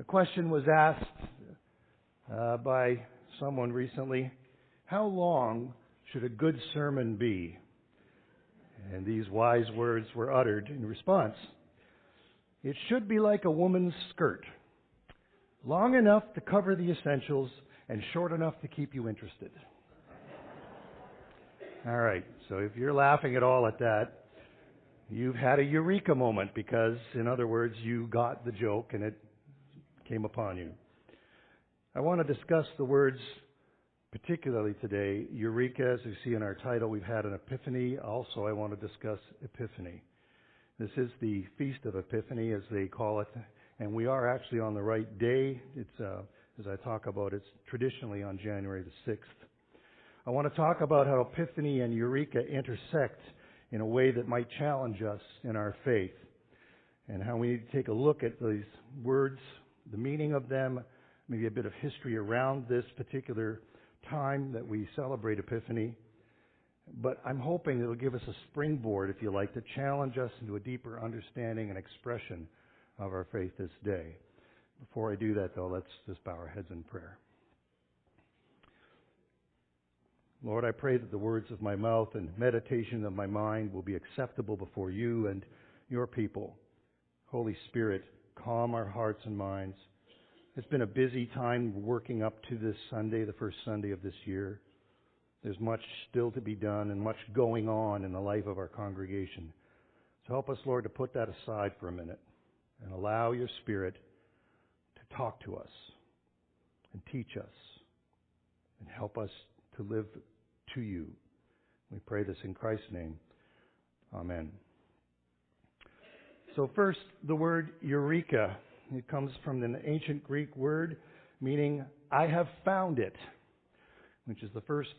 A question was asked uh, by someone recently How long should a good sermon be? And these wise words were uttered in response It should be like a woman's skirt, long enough to cover the essentials and short enough to keep you interested. All right, so if you're laughing at all at that, you've had a eureka moment because, in other words, you got the joke and it came upon you. I want to discuss the words particularly today, Eureka, as you see in our title, we've had an epiphany. Also, I want to discuss Epiphany. This is the Feast of Epiphany, as they call it, and we are actually on the right day. It's, uh, as I talk about, it's traditionally on January the 6th. I want to talk about how Epiphany and Eureka intersect in a way that might challenge us in our faith, and how we need to take a look at these words, the meaning of them, maybe a bit of history around this particular time that we celebrate Epiphany. But I'm hoping it'll give us a springboard, if you like, to challenge us into a deeper understanding and expression of our faith this day. Before I do that, though, let's just bow our heads in prayer. Lord, I pray that the words of my mouth and meditation of my mind will be acceptable before you and your people. Holy Spirit, calm our hearts and minds it's been a busy time working up to this Sunday, the first Sunday of this year. There's much still to be done and much going on in the life of our congregation. So help us, Lord, to put that aside for a minute and allow your Spirit to talk to us and teach us and help us to live to you. We pray this in Christ's name. Amen. So first, the word eureka. It comes from an ancient Greek word meaning, I have found it, which is the first,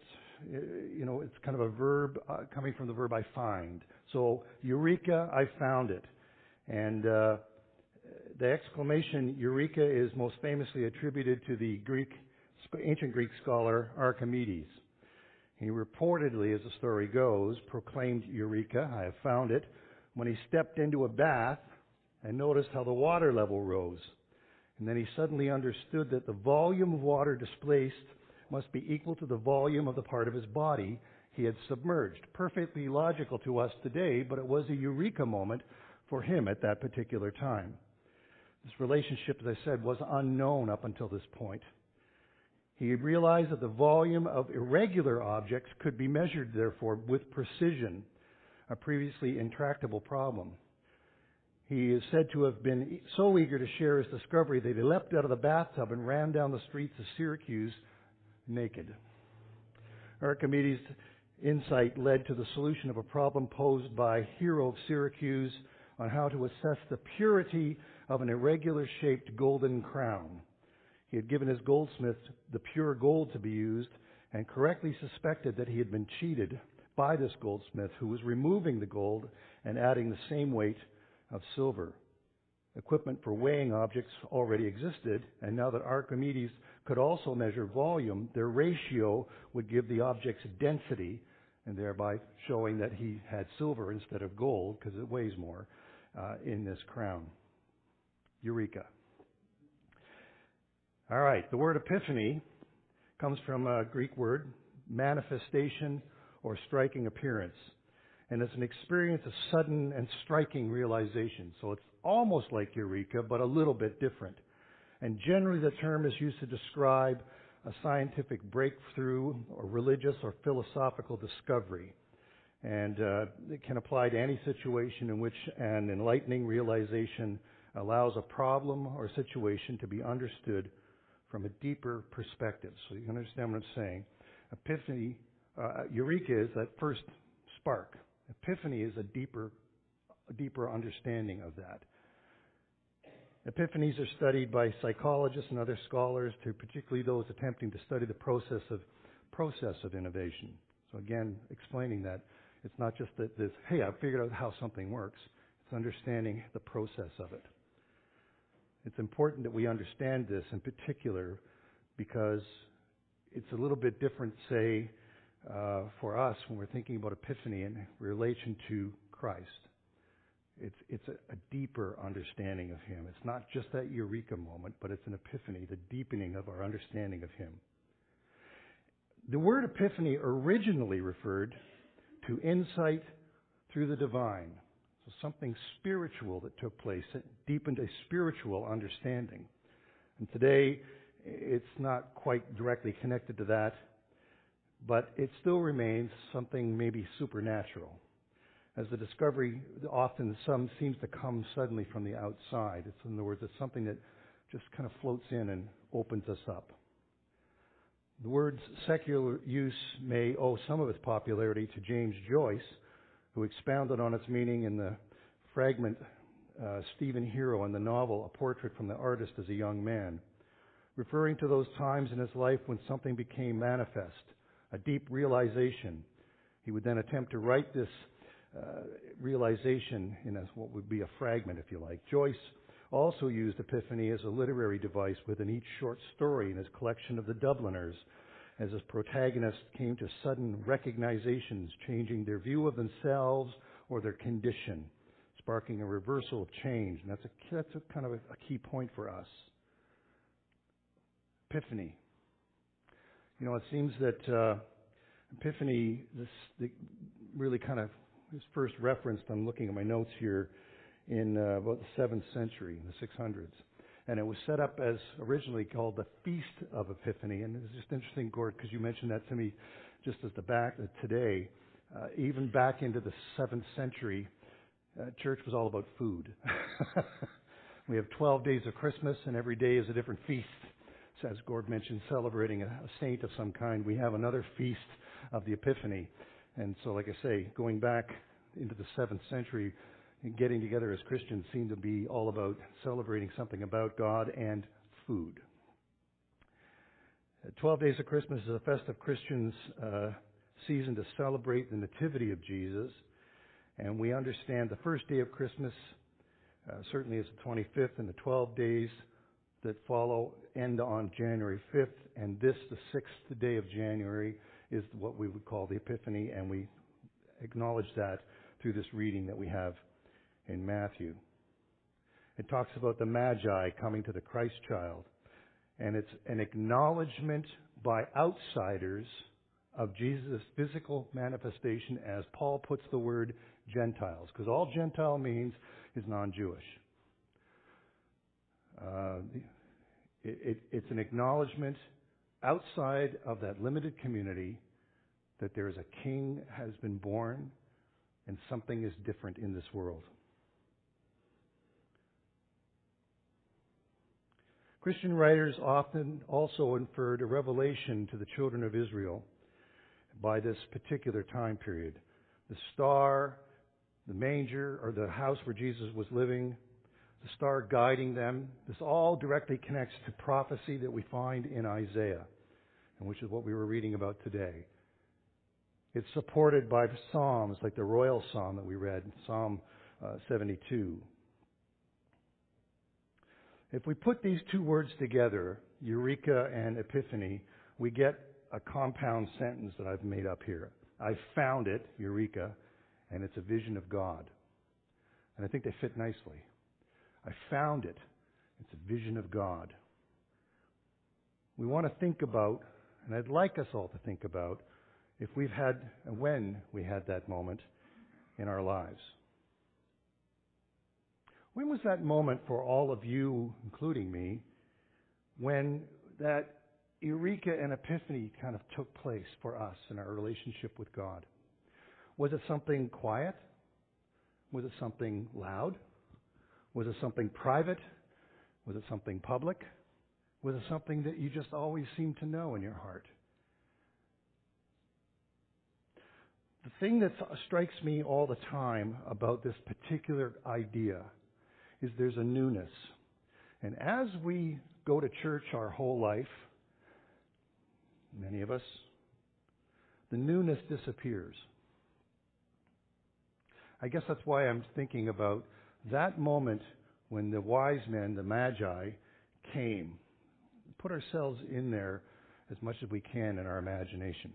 uh, you know, it's kind of a verb uh, coming from the verb I find. So, Eureka, I found it. And uh, the exclamation Eureka is most famously attributed to the Greek, ancient Greek scholar Archimedes. He reportedly, as the story goes, proclaimed Eureka, I have found it, when he stepped into a bath and noticed how the water level rose. And then he suddenly understood that the volume of water displaced must be equal to the volume of the part of his body he had submerged. Perfectly logical to us today, but it was a eureka moment for him at that particular time. This relationship, as I said, was unknown up until this point. He realized that the volume of irregular objects could be measured, therefore, with precision, a previously intractable problem. He is said to have been so eager to share his discovery that he leapt out of the bathtub and ran down the streets of Syracuse naked. Archimedes' insight led to the solution of a problem posed by Hiero of Syracuse on how to assess the purity of an irregular shaped golden crown. He had given his goldsmith the pure gold to be used and correctly suspected that he had been cheated by this goldsmith who was removing the gold and adding the same weight of silver. Equipment for weighing objects already existed, and now that Archimedes could also measure volume, their ratio would give the object's density, and thereby showing that he had silver instead of gold, because it weighs more, uh, in this crown. Eureka. All right, the word epiphany comes from a Greek word, manifestation or striking appearance and it's an experience of sudden and striking realization. So it's almost like eureka, but a little bit different. And generally, the term is used to describe a scientific breakthrough or religious or philosophical discovery. And uh, it can apply to any situation in which an enlightening realization allows a problem or situation to be understood from a deeper perspective. So you can understand what I'm saying. Epiphany, uh, eureka is that first spark. Epiphany is a deeper, a deeper understanding of that. Epiphanies are studied by psychologists and other scholars, to particularly those attempting to study the process of process of innovation. So again, explaining that it's not just that this, hey, I figured out how something works. It's understanding the process of it. It's important that we understand this in particular because it's a little bit different, say, uh, for us when we're thinking about Epiphany in relation to Christ. It's, it's a, a deeper understanding of Him. It's not just that eureka moment, but it's an epiphany, the deepening of our understanding of Him. The word epiphany originally referred to insight through the divine. So something spiritual that took place that deepened a spiritual understanding. And today, it's not quite directly connected to that, but it still remains something maybe supernatural. As the discovery often some seems to come suddenly from the outside. It's in other words, it's something that just kind of floats in and opens us up. The word's secular use may owe some of its popularity to James Joyce, who expounded on its meaning in the fragment uh, Stephen Hero in the novel A Portrait from the Artist as a Young Man, referring to those times in his life when something became manifest, a deep realization. He would then attempt to write this uh, realization in a, what would be a fragment, if you like. Joyce also used epiphany as a literary device within each short story in his collection of the Dubliners, as his protagonists came to sudden recognizations, changing their view of themselves or their condition, sparking a reversal of change. And that's a, that's a kind of a, a key point for us. Epiphany. You know, it seems that uh, Epiphany, this the, really kind of is first referenced. I'm looking at my notes here in uh, about the seventh century, the 600s, and it was set up as originally called the Feast of Epiphany. And it's just interesting, Gord, because you mentioned that to me just as the back uh, today. Uh, even back into the seventh century, uh, church was all about food. we have 12 days of Christmas, and every day is a different feast. So as Gord mentioned, celebrating a, a saint of some kind, we have another feast of the Epiphany. And so, like I say, going back into the seventh century, getting together as Christians seemed to be all about celebrating something about God and food. Uh, Twelve Days of Christmas is a festive Christians' uh, season to celebrate the Nativity of Jesus. And we understand the first day of Christmas uh, certainly is the 25th, and the 12 days that follow end on January 5th, and this, the sixth day of January, is what we would call the Epiphany, and we acknowledge that through this reading that we have in Matthew. It talks about the Magi coming to the Christ child, and it's an acknowledgement by outsiders of Jesus' physical manifestation as Paul puts the word Gentiles, because all Gentile means is non Jewish. Uh, it, it, it's an acknowledgement outside of that limited community that there is a king has been born and something is different in this world. Christian writers often also inferred a revelation to the children of Israel by this particular time period. The star, the manger, or the house where Jesus was living, the star guiding them, this all directly connects to prophecy that we find in Isaiah and which is what we were reading about today. It's supported by psalms like the royal psalm that we read, Psalm uh, 72. If we put these two words together, Eureka and Epiphany, we get a compound sentence that I've made up here. I found it, Eureka, and it's a vision of God. And I think they fit nicely. I found it. It's a vision of God. We want to think about and I'd like us all to think about if we've had, when we had that moment in our lives. When was that moment for all of you, including me, when that eureka and epiphany kind of took place for us in our relationship with God? Was it something quiet? Was it something loud? Was it something private? Was it something public? Was it something that you just always seem to know in your heart? The thing that strikes me all the time about this particular idea is there's a newness. And as we go to church our whole life, many of us, the newness disappears. I guess that's why I'm thinking about that moment when the wise men, the magi, came put ourselves in there as much as we can in our imagination.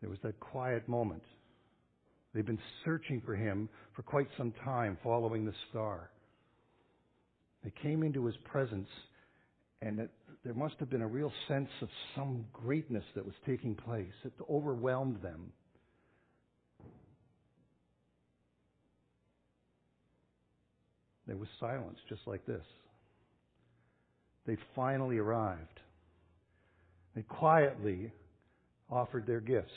There was that quiet moment. They've been searching for him for quite some time, following the star. They came into his presence, and it, there must have been a real sense of some greatness that was taking place. It overwhelmed them. There was silence, just like this. They finally arrived. They quietly offered their gifts,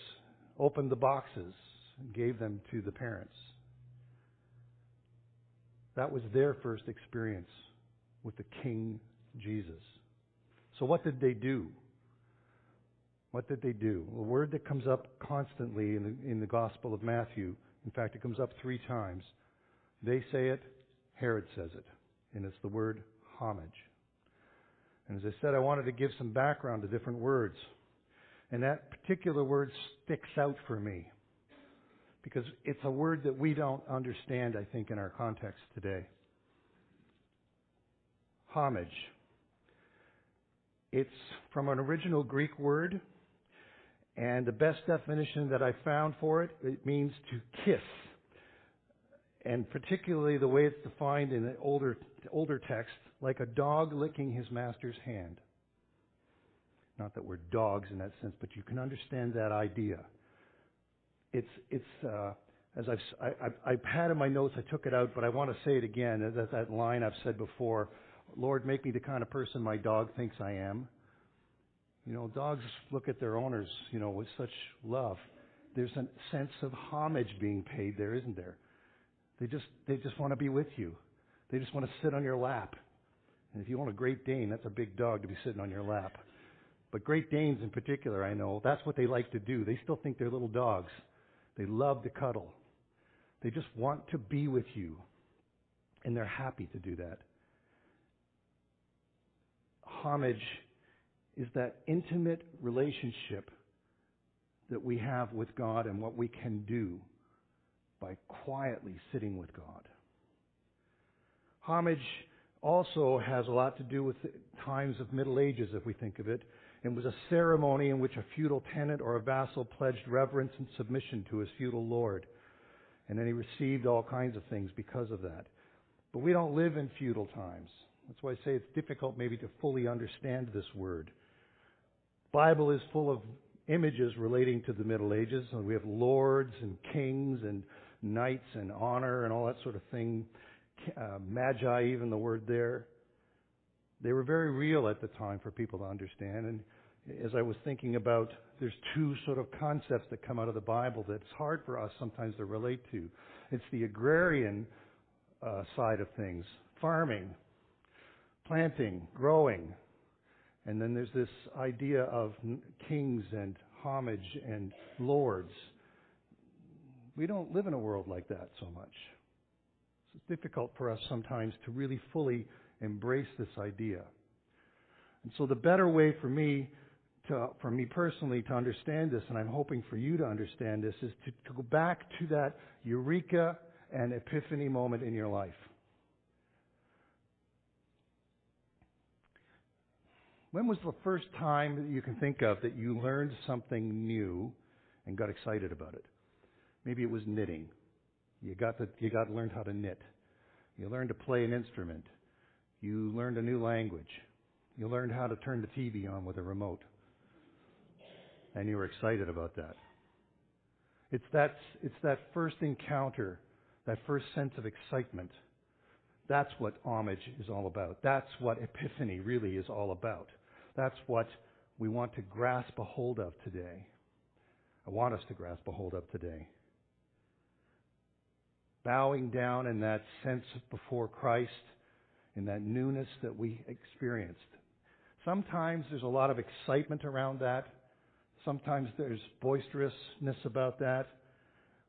opened the boxes, and gave them to the parents. That was their first experience with the King Jesus. So, what did they do? What did they do? A word that comes up constantly in the, in the Gospel of Matthew, in fact, it comes up three times. They say it, Herod says it, and it's the word homage. And as I said, I wanted to give some background to different words. And that particular word sticks out for me because it's a word that we don't understand, I think, in our context today. Homage. It's from an original Greek word, and the best definition that I found for it, it means to kiss and particularly the way it's defined in the older older text, like a dog licking his master's hand. Not that we're dogs in that sense, but you can understand that idea. It's it's uh, as I've I, I've had in my notes. I took it out, but I want to say it again. That that line I've said before. Lord, make me the kind of person my dog thinks I am. You know, dogs look at their owners, you know, with such love. There's a sense of homage being paid there, isn't there? They just, they just want to be with you. They just want to sit on your lap. And if you want a Great Dane, that's a big dog to be sitting on your lap. But Great Danes in particular, I know, that's what they like to do. They still think they're little dogs. They love to cuddle. They just want to be with you. And they're happy to do that. Homage is that intimate relationship that we have with God and what we can do by quietly sitting with God. Homage also has a lot to do with times of Middle Ages, if we think of it. It was a ceremony in which a feudal tenant or a vassal pledged reverence and submission to his feudal lord. And then he received all kinds of things because of that. But we don't live in feudal times. That's why I say it's difficult maybe to fully understand this word. Bible is full of images relating to the Middle Ages. And we have lords and kings and knights and honor and all that sort of thing. Uh, magi, even the word there. They were very real at the time for people to understand. And as I was thinking about, there's two sort of concepts that come out of the Bible that's hard for us sometimes to relate to. It's the agrarian uh, side of things, farming, planting, growing. And then there's this idea of kings and homage and lords. We don't live in a world like that so much. It's difficult for us sometimes to really fully embrace this idea. And so the better way for me to, for me personally to understand this, and I'm hoping for you to understand this, is to, to go back to that eureka and epiphany moment in your life. When was the first time that you can think of that you learned something new and got excited about it? Maybe it was knitting. You got to, you got learned how to knit. You learned to play an instrument. You learned a new language. You learned how to turn the TV on with a remote. And you were excited about that. It's that, it's that first encounter, that first sense of excitement. That's what homage is all about. That's what epiphany really is all about. That's what we want to grasp a hold of today. I want us to grasp a hold of today bowing down in that sense before Christ, in that newness that we experienced. Sometimes there's a lot of excitement around that. Sometimes there's boisterousness about that.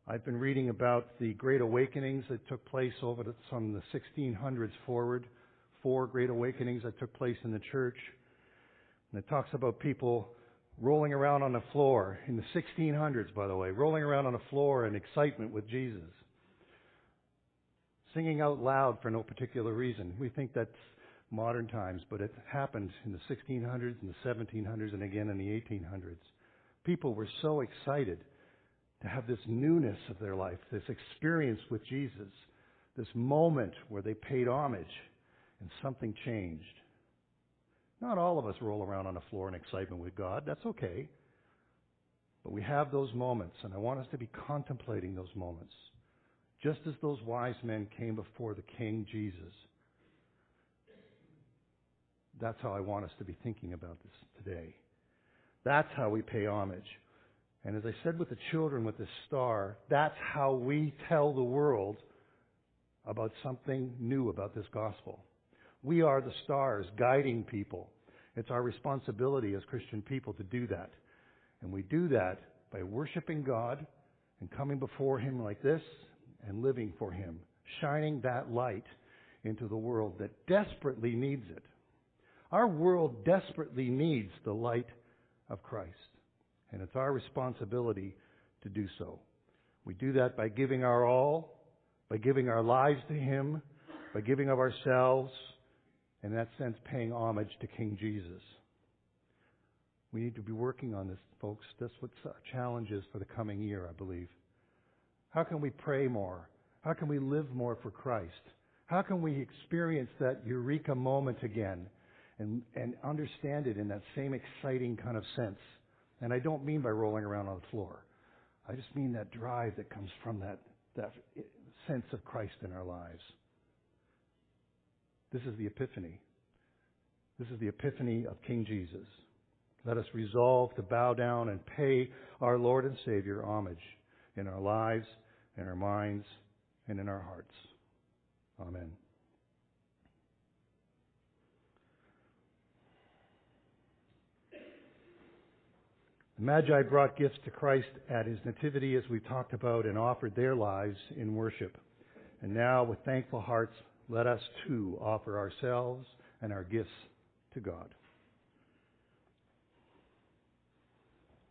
I've been reading about the Great Awakenings that took place over the, from the 1600s forward. Four Great Awakenings that took place in the church. And it talks about people rolling around on the floor in the 1600s, by the way, rolling around on the floor in excitement with Jesus singing out loud for no particular reason. We think that's modern times, but it happened in the 1600s and the 1700s and again in the 1800s. People were so excited to have this newness of their life, this experience with Jesus, this moment where they paid homage and something changed. Not all of us roll around on the floor in excitement with God. That's okay. But we have those moments, and I want us to be contemplating those moments. Just as those wise men came before the King Jesus. That's how I want us to be thinking about this today. That's how we pay homage. And as I said with the children with the star, that's how we tell the world about something new about this gospel. We are the stars guiding people. It's our responsibility as Christian people to do that. And we do that by worshiping God and coming before Him like this and living for Him, shining that light into the world that desperately needs it. Our world desperately needs the light of Christ, and it's our responsibility to do so. We do that by giving our all, by giving our lives to Him, by giving of ourselves, in that sense, paying homage to King Jesus. We need to be working on this, folks. That's what our challenge is for the coming year, I believe. How can we pray more? How can we live more for Christ? How can we experience that eureka moment again and, and understand it in that same exciting kind of sense? And I don't mean by rolling around on the floor. I just mean that drive that comes from that, that sense of Christ in our lives. This is the epiphany. This is the epiphany of King Jesus. Let us resolve to bow down and pay our Lord and Savior homage in our lives, in our minds, and in our hearts. Amen. The Magi brought gifts to Christ at his nativity, as we've talked about, and offered their lives in worship. And now, with thankful hearts, let us too offer ourselves and our gifts to God.